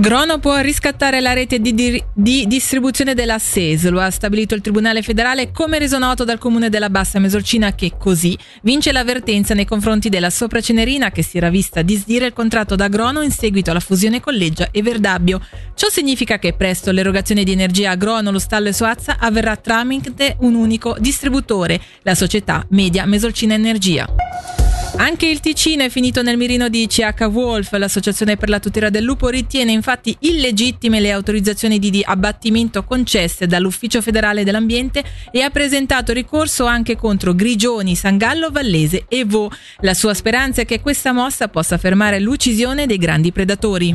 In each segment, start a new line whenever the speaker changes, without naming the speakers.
Grono può riscattare la rete di, di, di, distribuzione della SES, lo ha stabilito il Tribunale federale come reso noto dal comune della Bassa Mesorcina che così vince l'avvertenza nei confronti della Sopracenerina che si era vista disdire il contratto da Grono in seguito alla fusione con Leggia e Verdabbio. Ciò significa che presto l'erogazione di energia a Grono, lo Stallo e Soazza avverrà tramite un unico distributore, la società Media Mesorcina Energia. Anche il Ticino è finito nel mirino di CH Wolf. L'associazione per la tutela del lupo ritiene infatti illegittime le autorizzazioni di abbattimento concesse dall'Ufficio federale dell'ambiente e ha presentato ricorso anche contro Grigioni, Sangallo, Vallese e Vo. La sua speranza è che questa mossa possa fermare l'uccisione dei grandi predatori.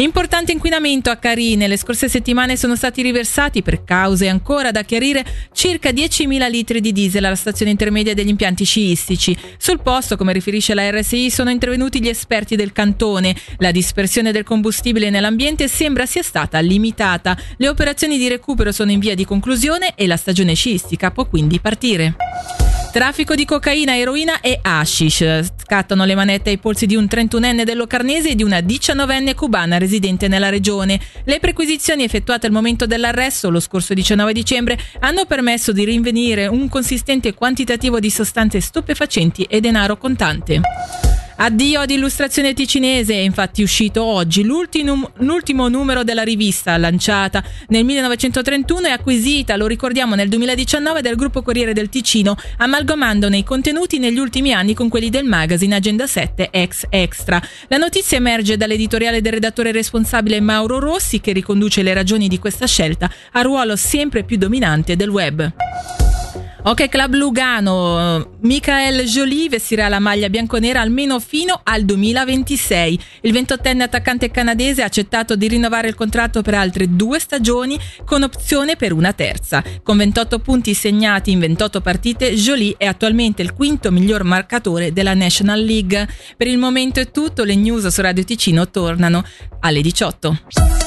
Importante inquinamento a Cari. Nelle scorse settimane sono stati riversati, per cause ancora da chiarire, circa 10.000 litri di diesel alla stazione intermedia degli impianti sciistici. Sul posto, come riferisce la RSI, sono intervenuti gli esperti del cantone. La dispersione del combustibile nell'ambiente sembra sia stata limitata. Le operazioni di recupero sono in via di conclusione e la stagione sciistica può quindi partire. Traffico di cocaina, eroina e hashish. Scattano le manette ai polsi di un 31enne dello Carnese e di una 19enne cubana residente nella regione. Le perquisizioni effettuate al momento dell'arresto, lo scorso 19 dicembre, hanno permesso di rinvenire un consistente quantitativo di sostanze stupefacenti e denaro contante. Addio ad Illustrazione Ticinese è infatti uscito oggi l'ultimo, l'ultimo, numero della rivista lanciata nel 1931 e acquisita, lo ricordiamo, nel 2019 dal gruppo Corriere del Ticino, amalgamandone i contenuti negli ultimi anni con quelli del magazine Agenda 7 ex Extra. La notizia emerge dall'editoriale del redattore responsabile Mauro Rossi che riconduce le ragioni di questa scelta al ruolo sempre più dominante del web. Ok Club Lugano, Michael Jolie vestirà la maglia bianconera almeno fino al 2026. Il 28enne attaccante canadese ha accettato di rinnovare il contratto per altre due stagioni con opzione per una terza. Con 28 punti segnati in 28 partite, Jolie è attualmente il quinto miglior marcatore della National League. Per il momento è tutto, le news su Radio Ticino tornano alle 18.